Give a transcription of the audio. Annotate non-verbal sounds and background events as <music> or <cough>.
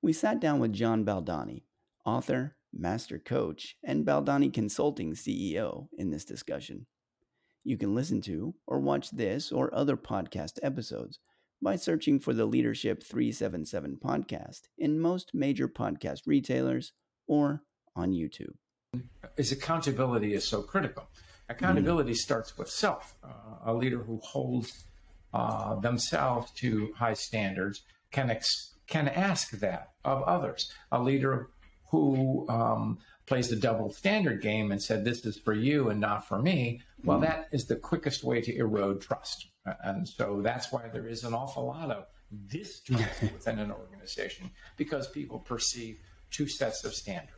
We sat down with John Baldoni, author, master coach, and Baldoni Consulting CEO in this discussion. You can listen to or watch this or other podcast episodes by searching for the Leadership 377 podcast in most major podcast retailers or on YouTube. Is accountability is so critical. Accountability mm. starts with self. Uh, a leader who holds uh, themselves to high standards can ex- can ask that of others. A leader who um, plays the double standard game and said this is for you and not for me, well, mm. that is the quickest way to erode trust. And so that's why there is an awful lot of distrust <laughs> within an organization because people perceive two sets of standards.